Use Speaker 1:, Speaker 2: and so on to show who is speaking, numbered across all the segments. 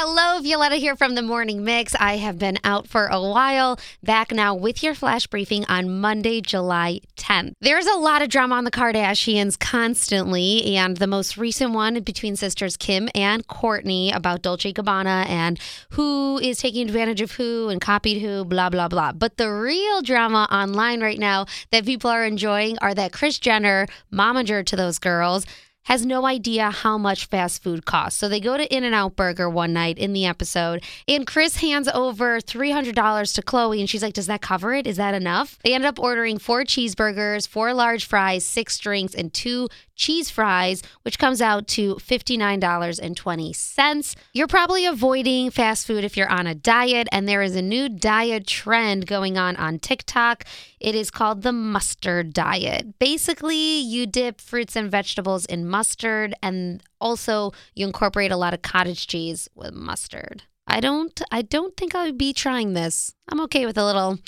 Speaker 1: Hello, Violetta here from the Morning Mix. I have been out for a while, back now with your flash briefing on Monday, July 10th. There's a lot of drama on the Kardashians constantly, and the most recent one between sisters Kim and Kourtney about Dolce Gabbana and who is taking advantage of who and copied who, blah, blah, blah. But the real drama online right now that people are enjoying are that Kris Jenner, momager to those girls, has no idea how much fast food costs. So they go to In N Out Burger one night in the episode, and Kris hands over $300 to Khloé, and she's like, Does that cover it? Is that enough? They end up ordering four cheeseburgers, four large fries, six drinks, and two cheese fries, which comes out to $59.20. You're probably avoiding fast food if you're on a diet, and there is a new diet trend going on on TikTok. It is called the mustard diet. Basically, you dip fruits and vegetables in mustard, and also you incorporate a lot of cottage cheese with mustard. I don't I don't think I would be trying this. I'm okay with a little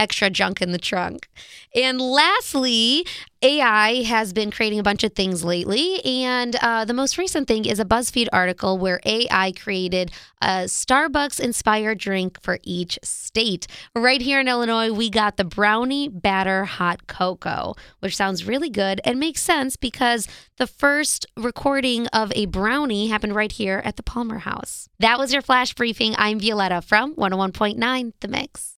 Speaker 1: extra junk in the trunk. And lastly, AI has been creating a bunch of things lately. And uh, the most recent thing is a BuzzFeed article where AI created a Starbucks inspired drink for each state. Right here in Illinois, we got the Brownie Batter Hot Cocoa, which sounds really good and makes sense because the first recording of a brownie happened right here at the Palmer House. That was your flash briefing. I'm Violetta from 101.9 The Mix.